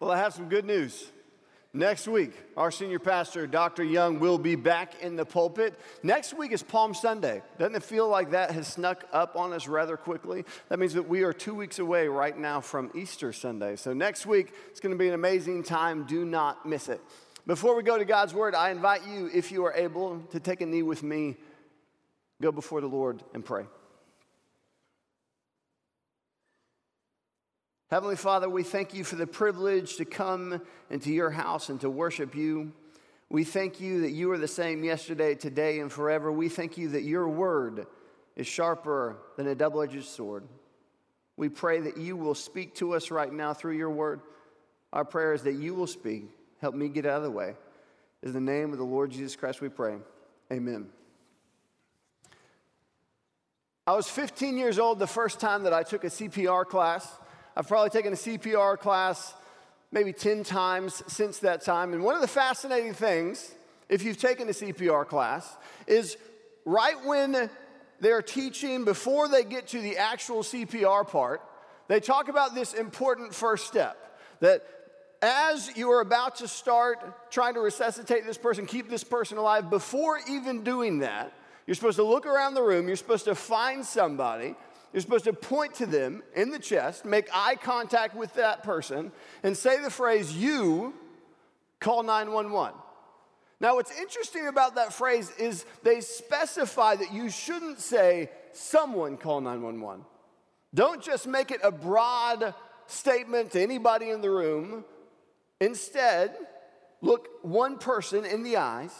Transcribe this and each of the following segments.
Well, I have some good news. Next week, our senior pastor, Dr. Young, will be back in the pulpit. Next week is Palm Sunday. Doesn't it feel like that has snuck up on us rather quickly? That means that we are two weeks away right now from Easter Sunday. So next week, it's going to be an amazing time. Do not miss it. Before we go to God's Word, I invite you, if you are able, to take a knee with me, go before the Lord and pray. Heavenly Father, we thank you for the privilege to come into your house and to worship you. We thank you that you are the same yesterday, today, and forever. We thank you that your word is sharper than a double edged sword. We pray that you will speak to us right now through your word. Our prayer is that you will speak. Help me get out of the way. In the name of the Lord Jesus Christ, we pray. Amen. I was 15 years old the first time that I took a CPR class. I've probably taken a CPR class maybe 10 times since that time. And one of the fascinating things, if you've taken a CPR class, is right when they're teaching, before they get to the actual CPR part, they talk about this important first step that as you are about to start trying to resuscitate this person, keep this person alive, before even doing that, you're supposed to look around the room, you're supposed to find somebody you're supposed to point to them in the chest, make eye contact with that person, and say the phrase, You call 911. Now, what's interesting about that phrase is they specify that you shouldn't say, Someone call 911. Don't just make it a broad statement to anybody in the room. Instead, look one person in the eyes,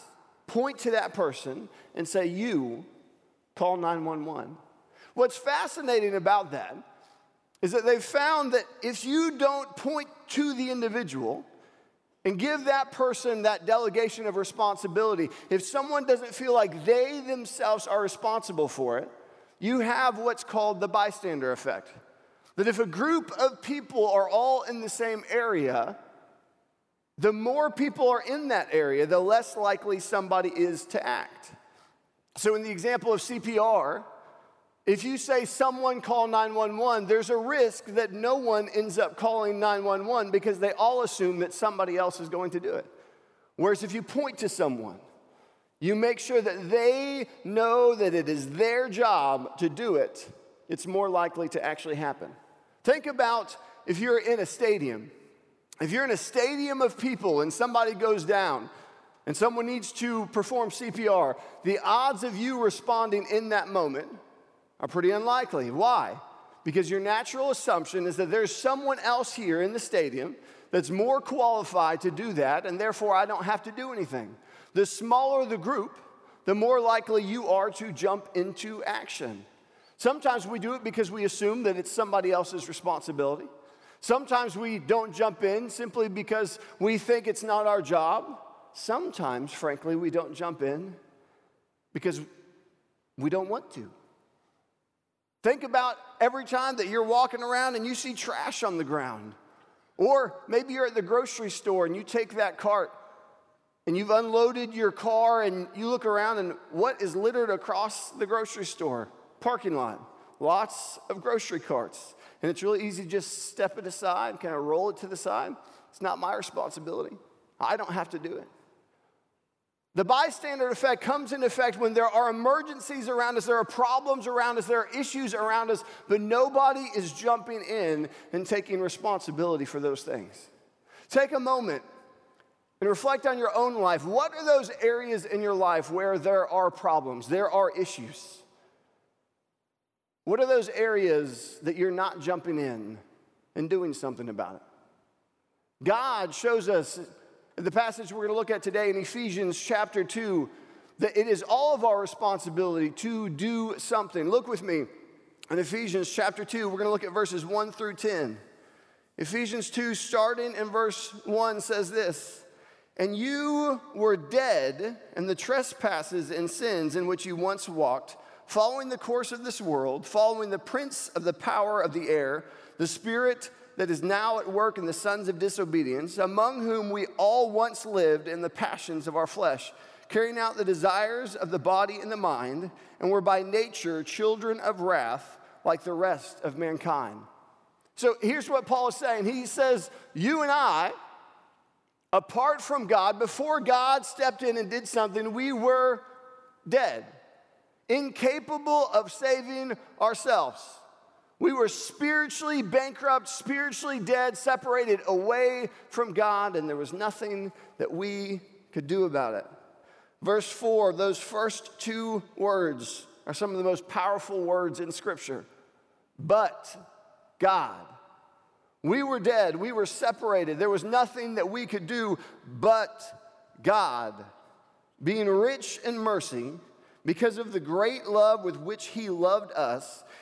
point to that person, and say, You call 911. What's fascinating about that is that they've found that if you don't point to the individual and give that person that delegation of responsibility, if someone doesn't feel like they themselves are responsible for it, you have what's called the bystander effect. That if a group of people are all in the same area, the more people are in that area, the less likely somebody is to act. So, in the example of CPR, if you say someone call 911, there's a risk that no one ends up calling 911 because they all assume that somebody else is going to do it. Whereas if you point to someone, you make sure that they know that it is their job to do it, it's more likely to actually happen. Think about if you're in a stadium. If you're in a stadium of people and somebody goes down and someone needs to perform CPR, the odds of you responding in that moment are pretty unlikely. Why? Because your natural assumption is that there's someone else here in the stadium that's more qualified to do that, and therefore I don't have to do anything. The smaller the group, the more likely you are to jump into action. Sometimes we do it because we assume that it's somebody else's responsibility. Sometimes we don't jump in simply because we think it's not our job. Sometimes, frankly, we don't jump in because we don't want to. Think about every time that you're walking around and you see trash on the ground. Or maybe you're at the grocery store and you take that cart and you've unloaded your car and you look around and what is littered across the grocery store? Parking lot. Lots of grocery carts. And it's really easy to just step it aside, kind of roll it to the side. It's not my responsibility. I don't have to do it. The bystander effect comes into effect when there are emergencies around us, there are problems around us, there are issues around us, but nobody is jumping in and taking responsibility for those things. Take a moment and reflect on your own life. What are those areas in your life where there are problems, there are issues? What are those areas that you're not jumping in and doing something about it? God shows us the passage we're going to look at today in Ephesians chapter 2, that it is all of our responsibility to do something. Look with me in Ephesians chapter 2, we're going to look at verses 1 through 10. Ephesians 2, starting in verse 1, says this And you were dead in the trespasses and sins in which you once walked, following the course of this world, following the prince of the power of the air, the spirit that is now at work in the sons of disobedience, among whom we all once lived in the passions of our flesh, carrying out the desires of the body and the mind, and were by nature children of wrath like the rest of mankind. So here's what Paul is saying. He says, You and I, apart from God, before God stepped in and did something, we were dead, incapable of saving ourselves. We were spiritually bankrupt, spiritually dead, separated away from God, and there was nothing that we could do about it. Verse 4, those first two words are some of the most powerful words in Scripture. But God. We were dead, we were separated. There was nothing that we could do but God, being rich in mercy, because of the great love with which He loved us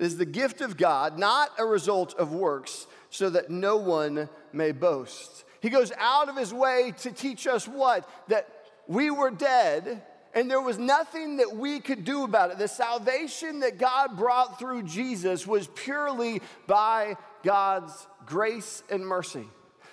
is the gift of God, not a result of works, so that no one may boast. He goes out of his way to teach us what? That we were dead and there was nothing that we could do about it. The salvation that God brought through Jesus was purely by God's grace and mercy.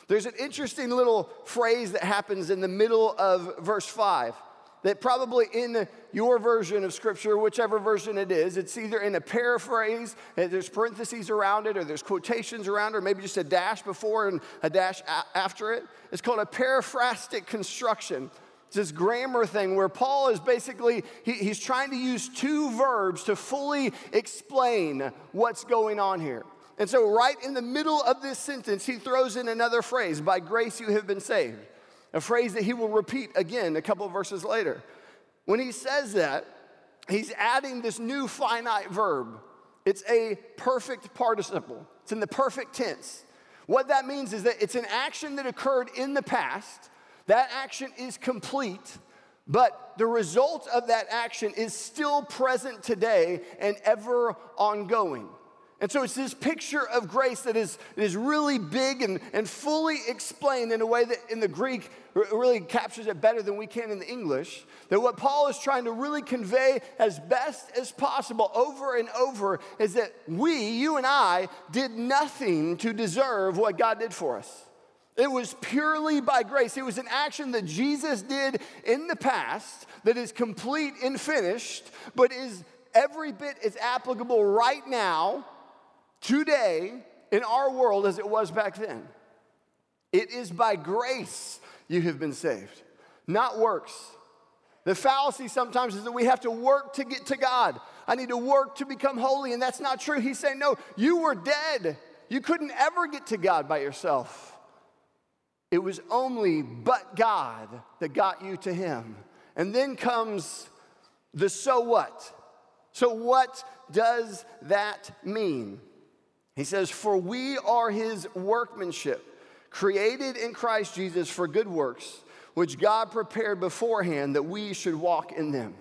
There's an interesting little phrase that happens in the middle of verse 5 that probably in your version of scripture, whichever version it is, it's either in a paraphrase, there's parentheses around it, or there's quotations around it, or maybe just a dash before and a dash a- after it. It's called a periphrastic construction. It's this grammar thing where Paul is basically, he, he's trying to use two verbs to fully explain what's going on here. And so, right in the middle of this sentence, he throws in another phrase by grace you have been saved a phrase that he will repeat again a couple verses later. When he says that, he's adding this new finite verb. It's a perfect participle, it's in the perfect tense. What that means is that it's an action that occurred in the past, that action is complete. But the result of that action is still present today and ever ongoing. And so it's this picture of grace that is, is really big and, and fully explained in a way that in the Greek really captures it better than we can in the English. That what Paul is trying to really convey as best as possible over and over is that we, you and I, did nothing to deserve what God did for us. It was purely by grace. It was an action that Jesus did in the past that is complete and finished, but is every bit as applicable right now today in our world as it was back then. It is by grace you have been saved, not works. The fallacy sometimes is that we have to work to get to God. I need to work to become holy, and that's not true. He's saying, No, you were dead. You couldn't ever get to God by yourself. It was only but God that got you to Him. And then comes the so what. So, what does that mean? He says, For we are his workmanship, created in Christ Jesus for good works, which God prepared beforehand that we should walk in them.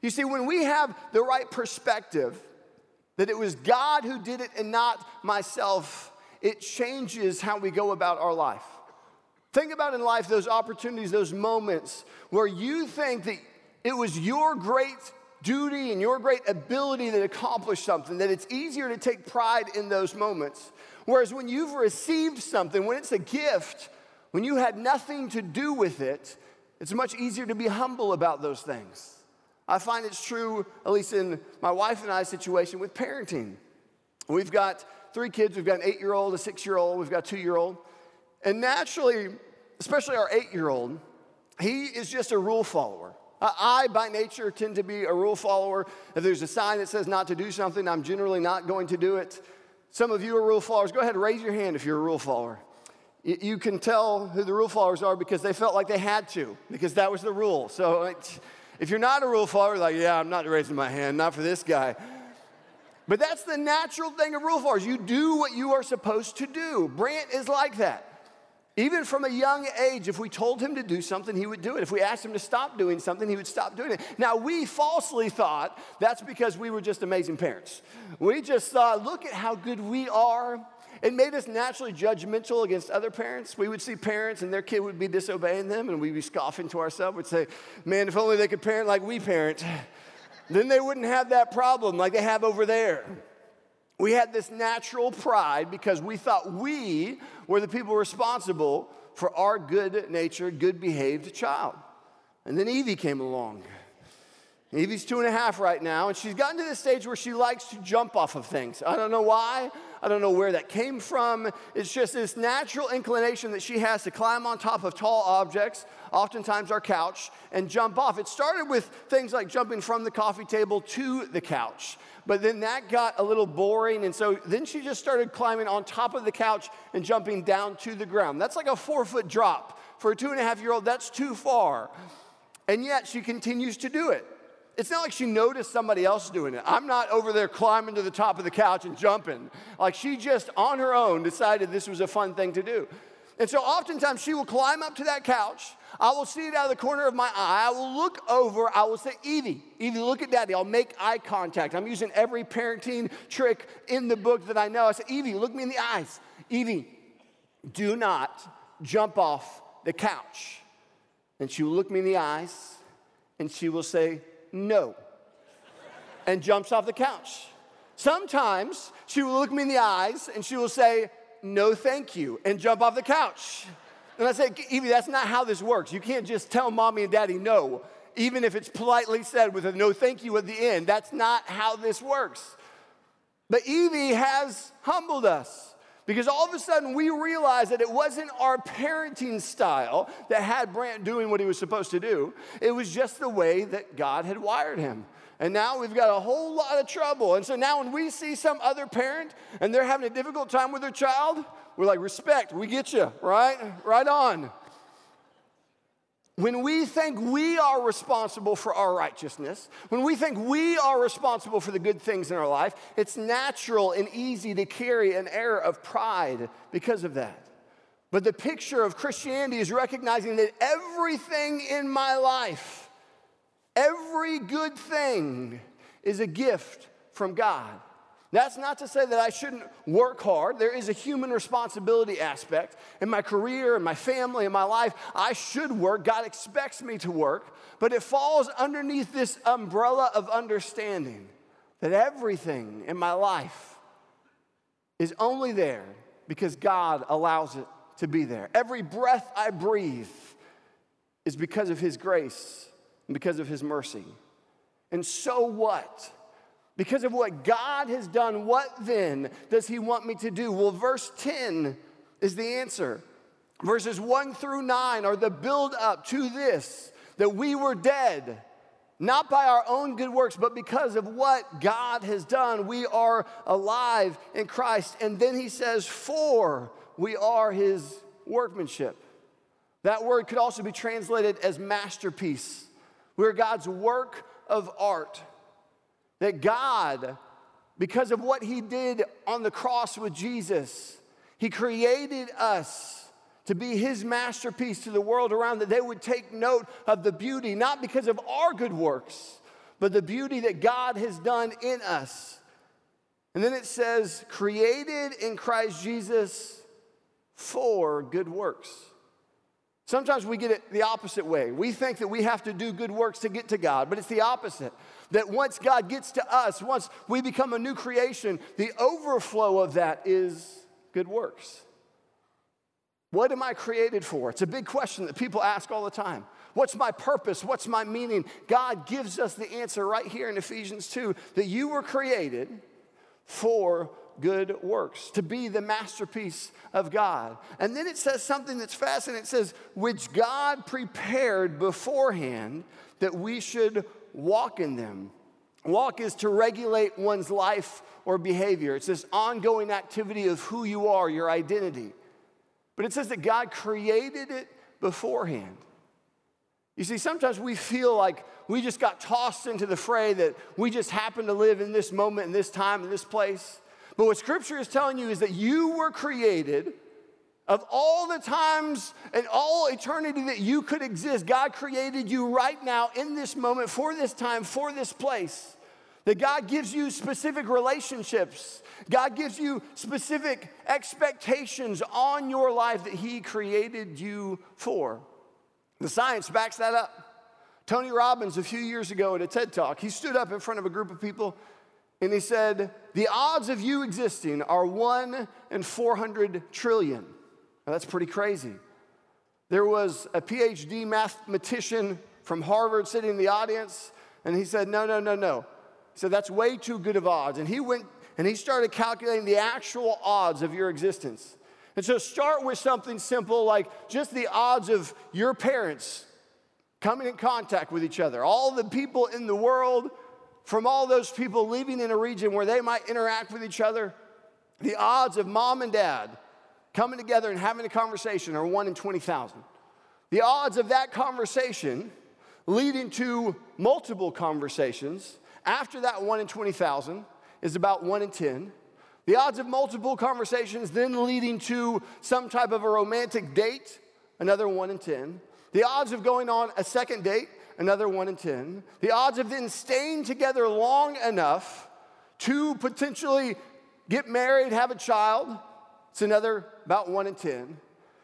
You see, when we have the right perspective, that it was God who did it and not myself, it changes how we go about our life. Think about in life those opportunities, those moments where you think that it was your great duty and your great ability to accomplish something, that it's easier to take pride in those moments. Whereas when you've received something, when it's a gift, when you had nothing to do with it, it's much easier to be humble about those things. I find it's true, at least in my wife and I's situation with parenting. We've got three kids. We've got an eight year old, a six year old, we've got two year old. And naturally, especially our eight year old, he is just a rule follower. I, by nature, tend to be a rule follower. If there's a sign that says not to do something, I'm generally not going to do it. Some of you are rule followers. Go ahead and raise your hand if you're a rule follower. You can tell who the rule followers are because they felt like they had to, because that was the rule. So if you're not a rule follower, like, yeah, I'm not raising my hand, not for this guy. But that's the natural thing of rule followers. You do what you are supposed to do. Brant is like that. Even from a young age, if we told him to do something, he would do it. If we asked him to stop doing something, he would stop doing it. Now, we falsely thought that's because we were just amazing parents. We just thought, look at how good we are. It made us naturally judgmental against other parents. We would see parents and their kid would be disobeying them, and we'd be scoffing to ourselves. We'd say, Man, if only they could parent like we parent, then they wouldn't have that problem like they have over there. We had this natural pride because we thought we were the people responsible for our good natured, good behaved child. And then Evie came along. Evie's two and a half right now, and she's gotten to the stage where she likes to jump off of things. I don't know why. I don't know where that came from. It's just this natural inclination that she has to climb on top of tall objects, oftentimes our couch, and jump off. It started with things like jumping from the coffee table to the couch. But then that got a little boring, and so then she just started climbing on top of the couch and jumping down to the ground. That's like a four foot drop. For a two and a half year old, that's too far. And yet she continues to do it. It's not like she noticed somebody else doing it. I'm not over there climbing to the top of the couch and jumping. Like she just on her own decided this was a fun thing to do. And so oftentimes she will climb up to that couch. I will see it out of the corner of my eye. I will look over. I will say, Evie, Evie, look at daddy. I'll make eye contact. I'm using every parenting trick in the book that I know. I say, Evie, look me in the eyes. Evie, do not jump off the couch. And she will look me in the eyes and she will say, no, and jumps off the couch. Sometimes she will look me in the eyes and she will say, no, thank you, and jump off the couch. And I say, Evie, that's not how this works. You can't just tell mommy and daddy no, even if it's politely said with a no thank you at the end. That's not how this works. But Evie has humbled us. Because all of a sudden we realized that it wasn't our parenting style that had Brant doing what he was supposed to do. It was just the way that God had wired him. And now we've got a whole lot of trouble. And so now when we see some other parent and they're having a difficult time with their child, we're like, respect, we get you, right? Right on. When we think we are responsible for our righteousness, when we think we are responsible for the good things in our life, it's natural and easy to carry an air of pride because of that. But the picture of Christianity is recognizing that everything in my life, every good thing, is a gift from God. That's not to say that I shouldn't work hard. There is a human responsibility aspect. In my career, in my family, in my life, I should work. God expects me to work. But it falls underneath this umbrella of understanding that everything in my life is only there because God allows it to be there. Every breath I breathe is because of His grace because of His mercy. And so what? Because of what God has done, what then does He want me to do? Well, verse 10 is the answer. Verses 1 through 9 are the build up to this that we were dead, not by our own good works, but because of what God has done. We are alive in Christ. And then He says, For we are His workmanship. That word could also be translated as masterpiece. We're God's work of art. That God, because of what He did on the cross with Jesus, He created us to be His masterpiece to the world around, that they would take note of the beauty, not because of our good works, but the beauty that God has done in us. And then it says, created in Christ Jesus for good works. Sometimes we get it the opposite way. We think that we have to do good works to get to God, but it's the opposite that once God gets to us, once we become a new creation, the overflow of that is good works. What am I created for? It's a big question that people ask all the time. What's my purpose? What's my meaning? God gives us the answer right here in Ephesians 2 that you were created for good works, to be the masterpiece of God. And then it says something that's fascinating. It says, which God prepared beforehand that we should walk in them. Walk is to regulate one's life or behavior. It's this ongoing activity of who you are, your identity. But it says that God created it beforehand. You see, sometimes we feel like we just got tossed into the fray, that we just happen to live in this moment, in this time, in this place. But what Scripture is telling you is that you were created of all the times and all eternity that you could exist, God created you right now in this moment, for this time, for this place, That God gives you specific relationships. God gives you specific expectations on your life that He created you for. The science backs that up. Tony Robbins, a few years ago at a TED Talk, he stood up in front of a group of people and he said, The odds of you existing are one in 400 trillion. Now, that's pretty crazy. There was a PhD mathematician from Harvard sitting in the audience, and he said, No, no, no, no. He said, That's way too good of odds. And he went and he started calculating the actual odds of your existence. And so start with something simple like just the odds of your parents coming in contact with each other, all the people in the world, from all those people living in a region where they might interact with each other, the odds of mom and dad coming together and having a conversation are 1 in 20,000. The odds of that conversation leading to multiple conversations after that 1 in 20,000 is about 1 in 10. The odds of multiple conversations then leading to some type of a romantic date, another 1 in 10. The odds of going on a second date, another 1 in 10. The odds of then staying together long enough to potentially get married, have a child, it's another about 1 in 10.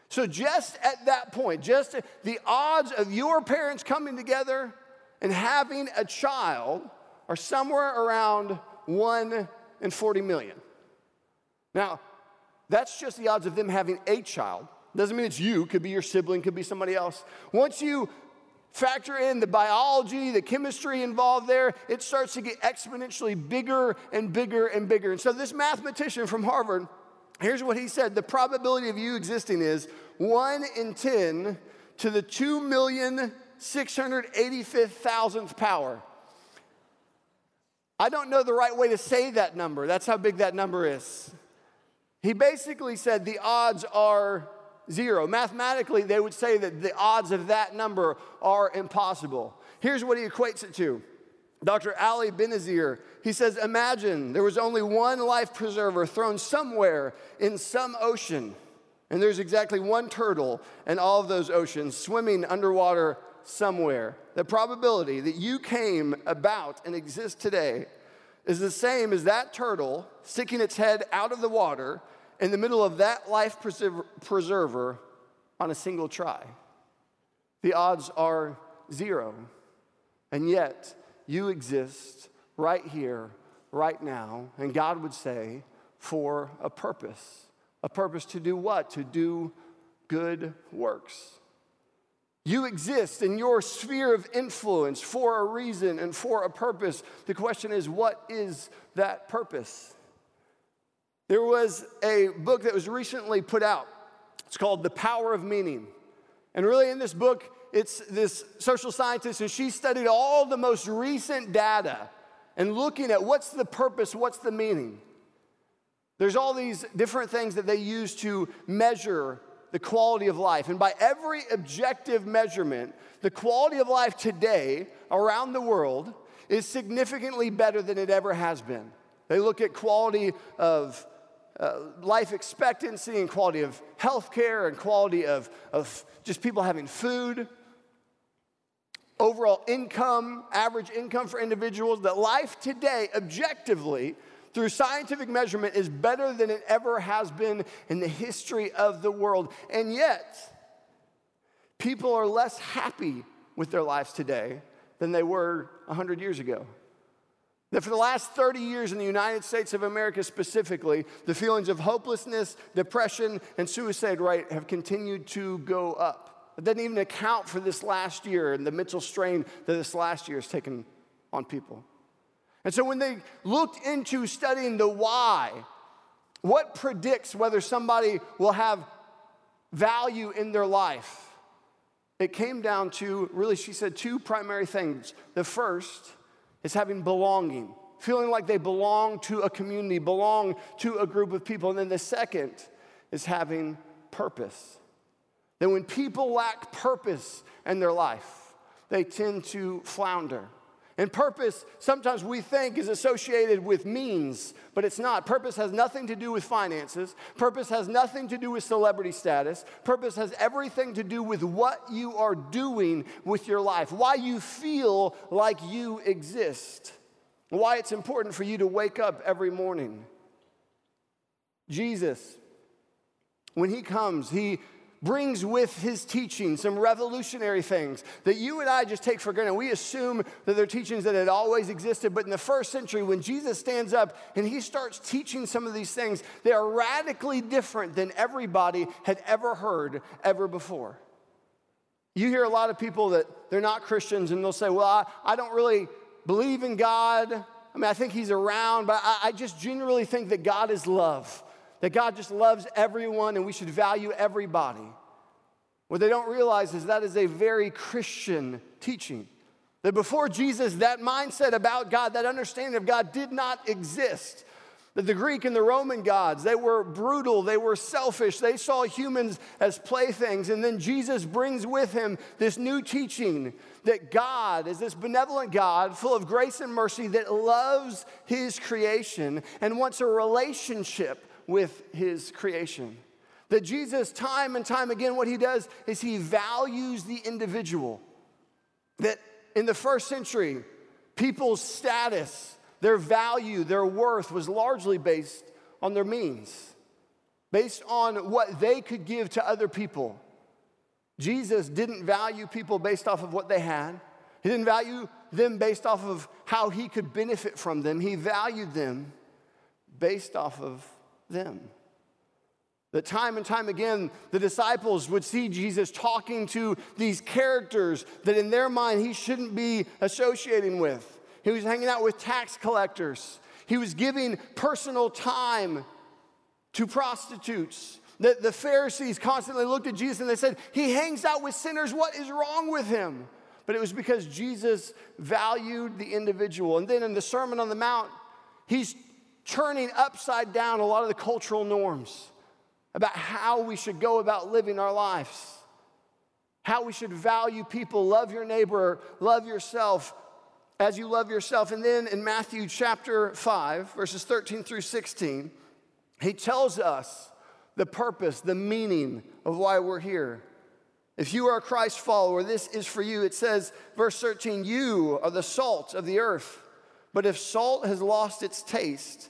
So, just at that point, just the odds of your parents coming together and having a child are somewhere around 1 in 40 million. Now, that's just the odds of them having a child. Doesn't mean it's you, could be your sibling, could be somebody else. Once you factor in the biology, the chemistry involved there, it starts to get exponentially bigger and bigger and bigger. And so, this mathematician from Harvard, here's what he said the probability of you existing is 1 in 10 to the 2,685,000th power. I don't know the right way to say that number. That's how big that number is. He basically said the odds are zero. Mathematically, they would say that the odds of that number are impossible. Here's what he equates it to. Dr. Ali Benazir, he says, Imagine there was only one life preserver thrown somewhere in some ocean, and there's exactly one turtle in all of those oceans swimming underwater somewhere. The probability that you came about and exist today is the same as that turtle sticking its head out of the water in the middle of that life preserver on a single try. The odds are zero. And yet, you exist right here, right now. And God would say, for a purpose. A purpose to do what? To do good works. You exist in your sphere of influence for a reason and for a purpose. The question is, what is that purpose? There was a book that was recently put out. It's called The Power of Meaning. And really, in this book, it's this social scientist, and she studied all the most recent data and looking at what's the purpose, what's the meaning. There's all these different things that they use to measure the quality of life. And by every objective measurement, the quality of life today around the world is significantly better than it ever has been. They look at quality of uh, life expectancy and quality of health care and quality of, of just people having food, overall income, average income for individuals, that life today, objectively, through scientific measurement, is better than it ever has been in the history of the world. And yet, people are less happy with their lives today than they were 100 years ago. That for the last 30 years in the United States of America specifically, the feelings of hopelessness, depression, and suicide rate have continued to go up. It doesn't even account for this last year and the mental strain that this last year has taken on people. And so when they looked into studying the why, what predicts whether somebody will have value in their life, it came down to really, she said, two primary things. The first is having belonging, feeling like they belong to a community, belong to a group of people. And then the second is having purpose. That when people lack purpose in their life, they tend to flounder. And purpose, sometimes we think, is associated with means, but it's not. Purpose has nothing to do with finances. Purpose has nothing to do with celebrity status. Purpose has everything to do with what you are doing with your life, why you feel like you exist. why it's important for you to wake up every morning. Jesus, when he comes, he brings with his teaching some revolutionary things that you and I just take for granted. We assume that they're teachings that had always existed, but in the first century, when Jesus stands up and he starts teaching some of these things, they are radically different than everybody had ever heard ever before. You hear a lot of people that they're not Christians and they'll say, Well, I, I don't really believe in God. I mean, I think he's around, but I, I just genuinely think that God is love that God just loves everyone and we should value everybody. What they don't realize is that is a very Christian teaching. That before Jesus, that mindset about God, that understanding of God did not exist. That the Greek and the Roman gods, they were brutal, they were selfish, they saw humans as playthings. And then Jesus brings with him this new teaching that God is this benevolent God full of grace and mercy that loves his creation and wants a relationship with his creation. That Jesus, time and time again, what he does is he values the individual. That in the first century, people's status, their value, their worth was largely based on their means, based on what they could give to other people. Jesus didn't value people based off of what they had. He didn't value them based off of how he could benefit from them. He valued them based off of them. That time and time again, the disciples would see Jesus talking to these characters that in their mind he shouldn't be associating with. He was hanging out with tax collectors, he was giving personal time to prostitutes. The, the Pharisees constantly looked at Jesus and they said, He hangs out with sinners. What is wrong with him? But it was because Jesus valued the individual. And then in the Sermon on the Mount, he's turning upside down a lot of the cultural norms about how we should go about living our lives, how we should value people, love your neighbor, love yourself as you love yourself. And then in Matthew chapter 5, verses 13 through 16, he tells us the purpose, the meaning of why we're here. If you are a Christ follower, this is for you. It says, verse 13, you are the salt of the earth. But if salt has lost its taste,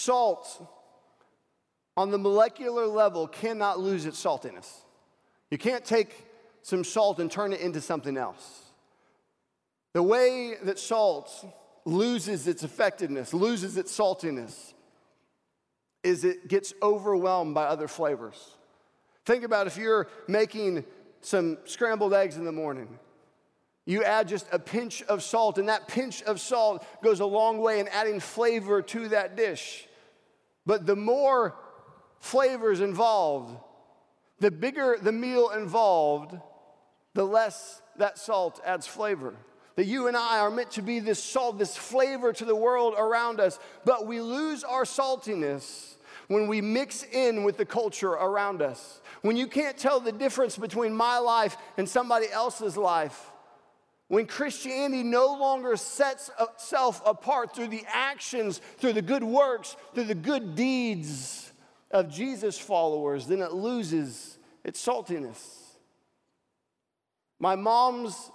Salt on the molecular level cannot lose its saltiness. You can't take some salt and turn it into something else. The way that salt loses its effectiveness, loses its saltiness, is it gets overwhelmed by other flavors. Think about if you're making some scrambled eggs in the morning you add just a pinch of salt, and that pinch of salt goes a long way in adding flavor to that dish. But the more flavors involved, the bigger the meal involved, the less that salt adds flavor. That you and I are meant to be this salt, this flavor to the world around us, but we lose our saltiness when we mix in with the culture around us. When you can't tell the difference between my life and somebody else's life when Christianity no longer sets itself apart through the actions, through the good works, through the good deeds of Jesus' followers, then it loses its saltiness. My mom's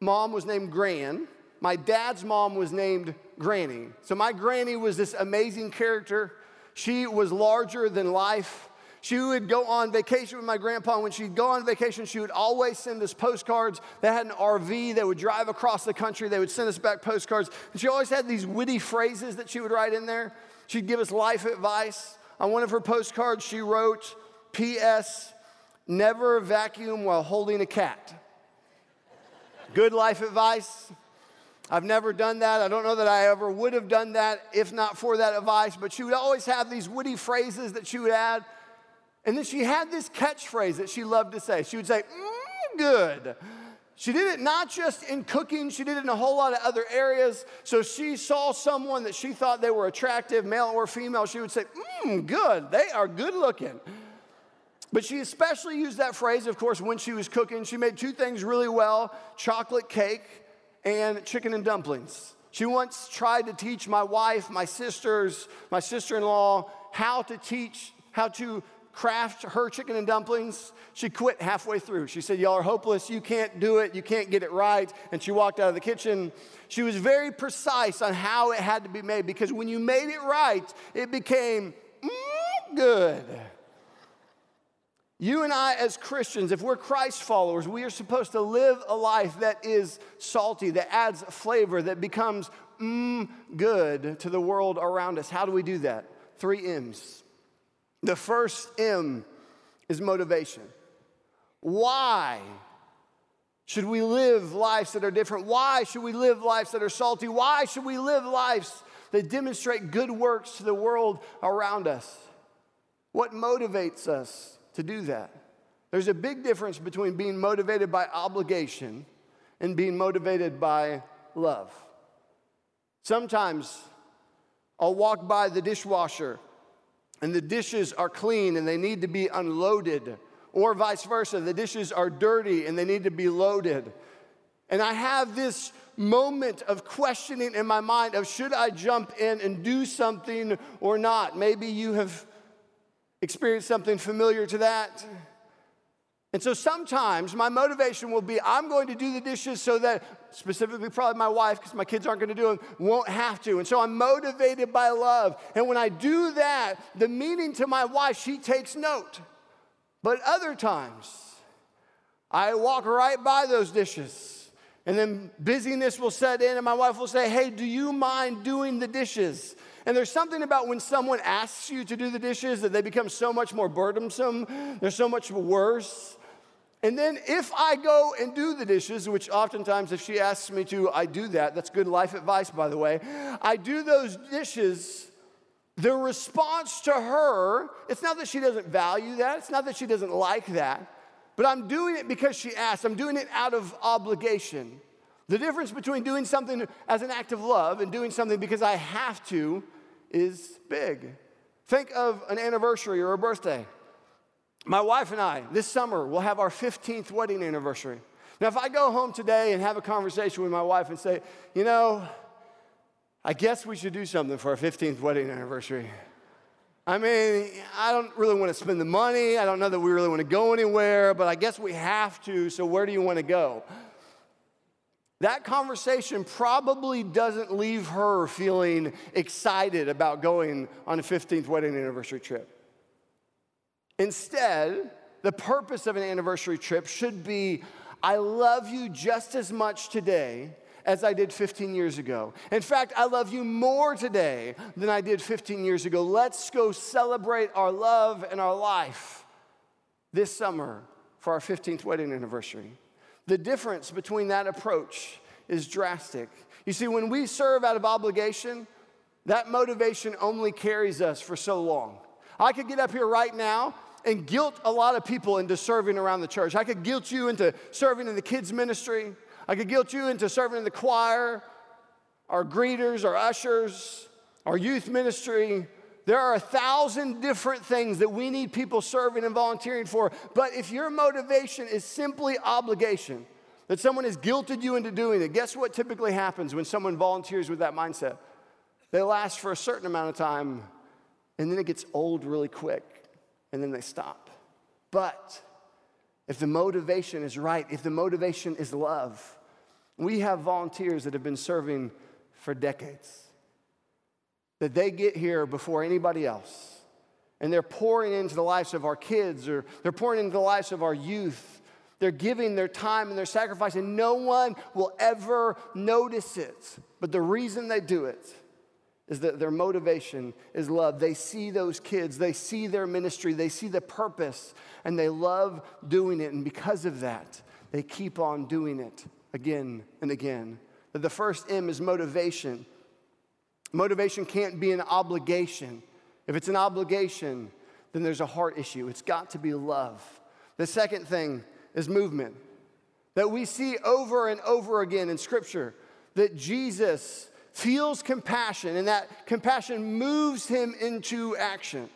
mom was named Gran. My dad's mom was named Granny. So my granny was this amazing character. She was larger than life. She would go on vacation with my grandpa. And when she'd go on vacation, she would always send us postcards. They had an RV. They would drive across the country. They would send us back postcards. And she always had these witty phrases that she would write in there. She'd give us life advice. On one of her postcards, she wrote, P.S. Never vacuum while holding a cat. Good life advice. I've never done that. I don't know that I ever would have done that if not for that advice, but she would always have these witty phrases that she would add. And then she had this catchphrase that she loved to say. She would say, mm, good. She did it not just in cooking, she did it in a whole lot of other areas. So she saw someone that she thought they were attractive, male or female, she would say, Mmm, good, they are good looking. But she especially used that phrase, of course, when she was cooking. She made two things really well chocolate cake and chicken and dumplings. She once tried to teach my wife, my sisters, my sister in law, how to teach, how to craft her chicken and dumplings. She quit halfway through. She said, Y'all are hopeless. You can't do it. You can't get it right. And she walked out of the kitchen. She was very precise on how it had to be made because when you made it right, it became mm, good. You and I, as Christians, if we're Christ followers, we are supposed to live a life that is salty, that adds flavor, that becomes mm, good to the world around us. How do we do that? Three M's. The first M is motivation. Why should we live lives that are different? Why should we live lives that are salty? Why should we live lives that demonstrate good works to the world around us? What motivates us to do that? There's a big difference between being motivated by obligation and being motivated by love. Sometimes I'll walk by the dishwasher and the dishes are clean and they need to be unloaded, or vice versa, the dishes are dirty and they need to be loaded. And I have this moment of questioning in my mind of should I jump in and do something or not? Maybe you have experienced something familiar to that. And so sometimes my motivation will be I'm going to do the dishes so that, specifically, probably my wife, because my kids aren't going to do them, won't have to. And so I'm motivated by love. And when I do that, the meaning to my wife, she takes note. But other times, I walk right by those dishes. And then busyness will set in, and my wife will say, Hey, do you mind doing the dishes? And there's something about when someone asks you to do the dishes that they become so much more burdensome, they're so much worse. And then if I go and do the dishes, which oftentimes if she asks me to, I do that. That's good life advice, by the way. I do those dishes. The response to her, it's not that she doesn't value that, it's not that she doesn't like that, but I'm doing it because she asked. I'm doing it out of obligation. The difference between doing something as an act of love and doing something because I have to is big. Think of an anniversary or a birthday. My wife and I, this summer, will have our 15th wedding anniversary. Now, if I go home today and have a conversation with my wife and say, you know, I guess we should do something for our 15th wedding anniversary. I mean, I don't really want to spend the money. I don't know that we really want to go anywhere, but I guess we have to, so where do you want to go? That conversation probably doesn't leave her feeling excited about going on a 15th wedding anniversary trip. Instead, the purpose of an anniversary trip should be I love you just as much today as I did 15 years ago. In fact, I love you more today than I did 15 years ago. Let's go celebrate our love and our life this summer for our 15th wedding anniversary. The difference between that approach is drastic. You see, when we serve out of obligation, that motivation only carries us for so long. I could get up here right now and guilt a lot of people into serving around the church. I could guilt you into serving in the kids' ministry. I could guilt you into serving in the choir, our greeters, our ushers, our youth ministry. There are a thousand different things that we need people serving and volunteering for. But if your motivation is simply obligation, that someone has guilted you into doing it, guess what typically happens when someone volunteers with that mindset? They last for a certain amount of time and then it gets old really quick and then they stop. But if the motivation is right, if the motivation is love, we have volunteers that have been serving for decades. That they get here before anybody else. And they're pouring into the lives of our kids or they're pouring into the lives of our youth. They're giving their time and their sacrifice, and no one will ever notice it. But the reason they do it is that their motivation is love. They see those kids, they see their ministry, they see the purpose, and they love doing it. And because of that, they keep on doing it again and again. That the first M is motivation. Motivation can't be an obligation. If it's an obligation, then there's a heart issue. It's got to be love. The second thing is movement. that we see over and over again in Scripture that Jesus feels compassion and that compassion moves him into action.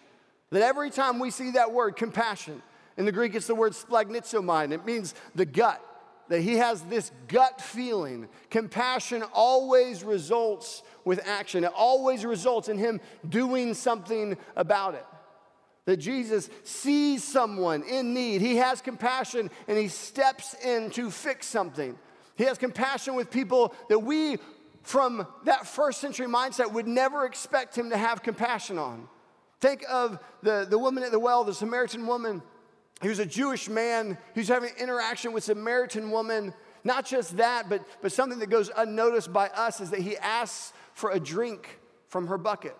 That every time we see that word, compassion, in the Greek it's the word splanchnizomai, it means the gut, that he has this gut feeling. Compassion always results with action, it always results in him doing something about it. That Jesus sees someone in need, he has compassion and he steps in to fix something. He has compassion with people that we, from that first century mindset, would never expect him to have compassion on. Think of the, the woman at the well, the Samaritan woman. He was a Jewish man who's having interaction with Samaritan woman. Not just that, but, but something that goes unnoticed by us is that he asks for a drink from her bucket.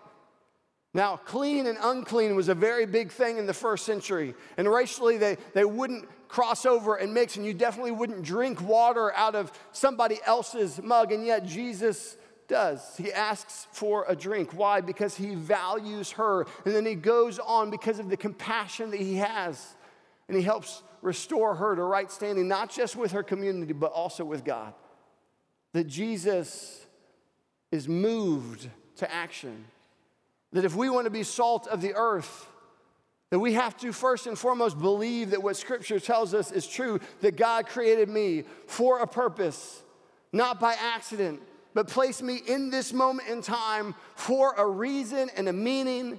Now, clean and unclean was a very big thing in the first century. And racially, they, they wouldn't cross over and mix, and you definitely wouldn't drink water out of somebody else's mug. And yet, Jesus does. He asks for a drink. Why? Because he values her. And then he goes on because of the compassion that he has and He helps restore her to right standing, not just with her community, but also with God. That Jesus is moved to action. That if we want to be salt of the earth, that we have to first and foremost believe that what Scripture tells us is true that God created me for a purpose, not by accident, but placed me in this moment in time for a reason and a meaning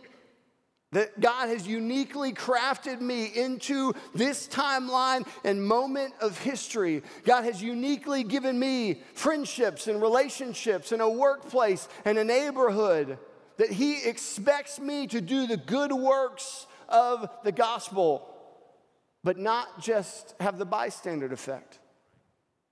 that God has uniquely crafted me into this timeline and moment of history. God has uniquely given me friendships and relationships and a workplace and a neighborhood that He expects me to do the good works of the gospel, but not just have the bystander effect.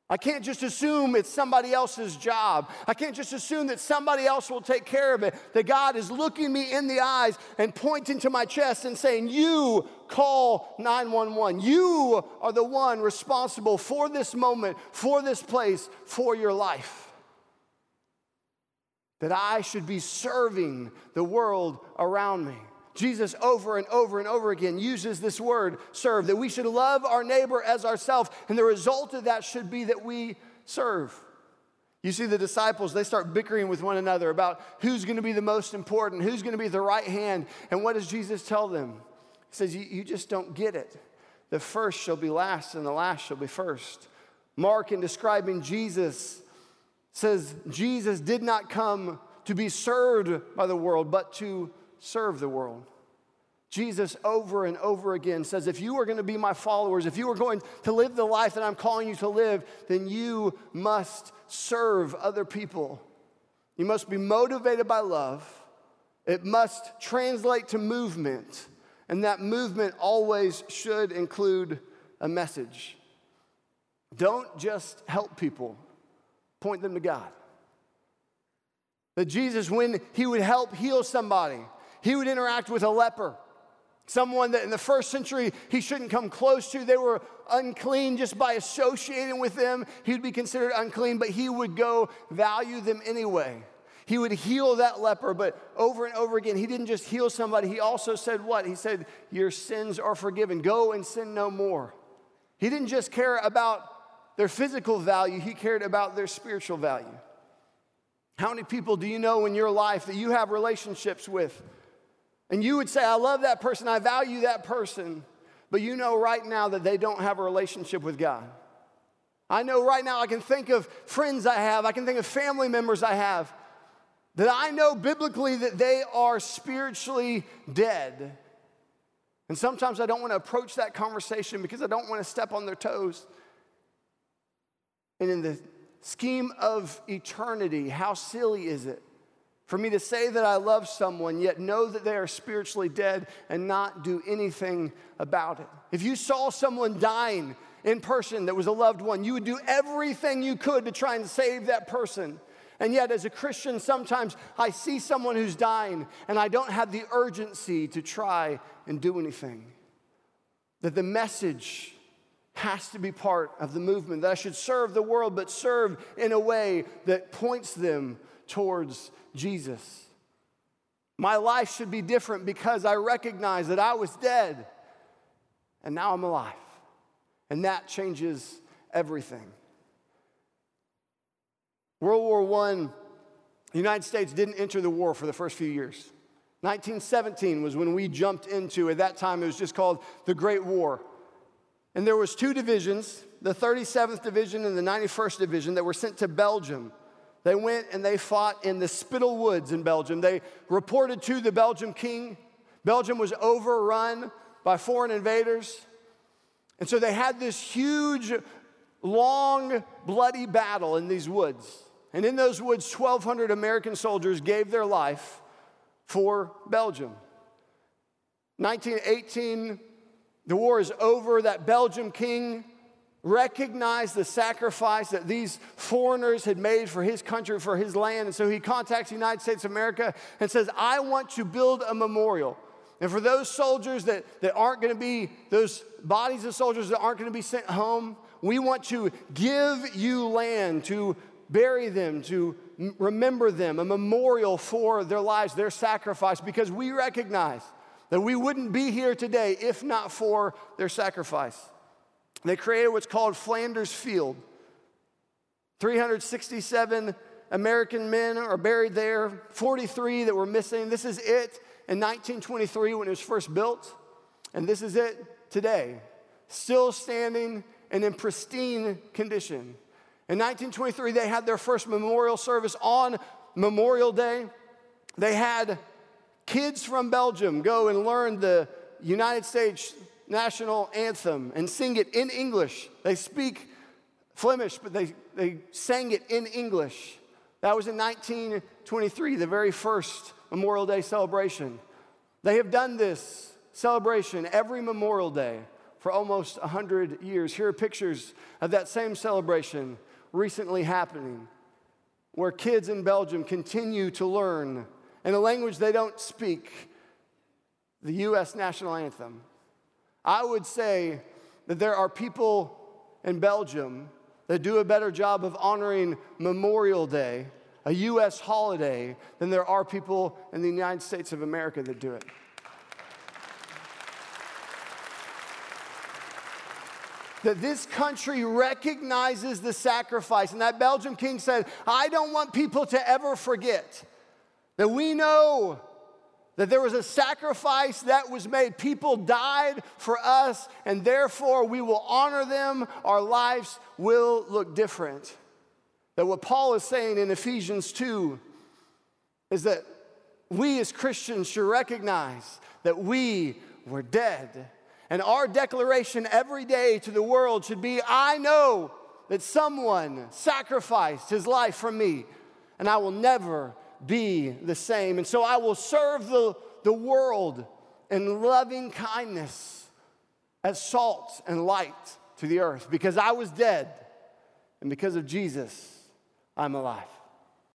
I can't just assume it's somebody else's job. I can't just assume that somebody else will take care of it. That God is looking me in the eyes and pointing to my chest and saying, You call 911. You are the one responsible for this moment, for this place, for your life. That I should be serving the world around me. Jesus over and over and over again uses this word, serve, that we should love our neighbor as ourselves. And the result of that should be that we serve. You see, the disciples, they start bickering with one another about who's going to be the most important, who's going to be the right hand. And what does Jesus tell them? He says, You just don't get it. The first shall be last, and the last shall be first. Mark, in describing Jesus, says, Jesus did not come to be served by the world, but to serve the world. Jesus, over and over again, says, If you are going to be my followers, if you are going to live the life that I'm calling you to live, then you must serve other people. You must be motivated by love. It must translate to movement. And that movement always should include a message. Don't just help people, point them to God. That Jesus, when he would help heal somebody, he would interact with a leper, someone that in the first century he shouldn't come close to. They were unclean just by associating with them. He would be considered unclean, but he would go value them anyway. He would heal that leper, but over and over again, he didn't just heal somebody. He also said, What? He said, Your sins are forgiven. Go and sin no more. He didn't just care about their physical value, he cared about their spiritual value. How many people do you know in your life that you have relationships with and you would say, I love that person, I value that person, but you know right now that they don't have a relationship with God. I know right now I can think of friends I have, I can think of family members I have that I know biblically that they are spiritually dead. And sometimes I don't want to approach that conversation because I don't want to step on their toes. And in the scheme of eternity, how silly is it for me to say that I love someone, yet know that they are spiritually dead and not do anything about it. If you saw someone dying in person that was a loved one, you would do everything you could to try and save that person. And yet, as a Christian, sometimes I see someone who's dying and I don't have the urgency to try and do anything. That the message has to be part of the movement, that I should serve the world, but serve in a way that points them towards Jesus. My life should be different because I recognize that I was dead and now I'm alive. And that changes everything. World War I, the United States didn't enter the war for the first few years. 1917 was when we jumped into, at that time it was just called the Great War. And there was two divisions, the 37th Division and the 91st Division, that were sent to Belgium. They went and they fought in the Spittal Woods in Belgium. They reported to the Belgian king. Belgium was overrun by foreign invaders. And so they had this huge, long, bloody battle in these woods. And in those woods, 1,200 American soldiers gave their life for Belgium. 1918, the war is over. That Belgian king recognized the sacrifice that these foreigners had made for his country, for his land. And so he contacts the United States of America and says, I want to build a memorial. And for those soldiers that, that aren't going to be, those bodies of soldiers that aren't going to be sent home, we want to give you land to bury them, to remember them, a memorial for their lives, their sacrifice, because we recognize that we wouldn't be here today if not for their sacrifice. They created what's called Flanders Field. 367 American men are buried there, 43 that were missing. This is it in 1923 when it was first built, and this is it today, still standing and in pristine condition. In 1923, they had their first memorial service on Memorial Day. They had kids from Belgium go and learn the United States national anthem and sing it in English. They speak Flemish, but they, they sang it in English. That was in 1923, the very first Memorial Day celebration. They have done this celebration every Memorial Day for almost 100 years. Here are pictures of that same celebration recently happening, where kids in Belgium continue to learn in a language they don't speak the US national anthem. I would say that there are people in Belgium that do a better job of honoring Memorial Day, a US holiday, than there are people in the United States of America that do it. that this country recognizes the sacrifice. And that Belgian king said, I don't want people to ever forget that we know that there was a sacrifice that was made. People died for us, and therefore we will honor them. Our lives will look different. That what Paul is saying in Ephesians 2 is that we as Christians should recognize that we were dead and our declaration every day to the world should be I know that someone sacrificed his life for me, and I will never be the same. And so I will serve the, the world in loving kindness as salt and light to the earth because I was dead, and because of Jesus, I'm alive.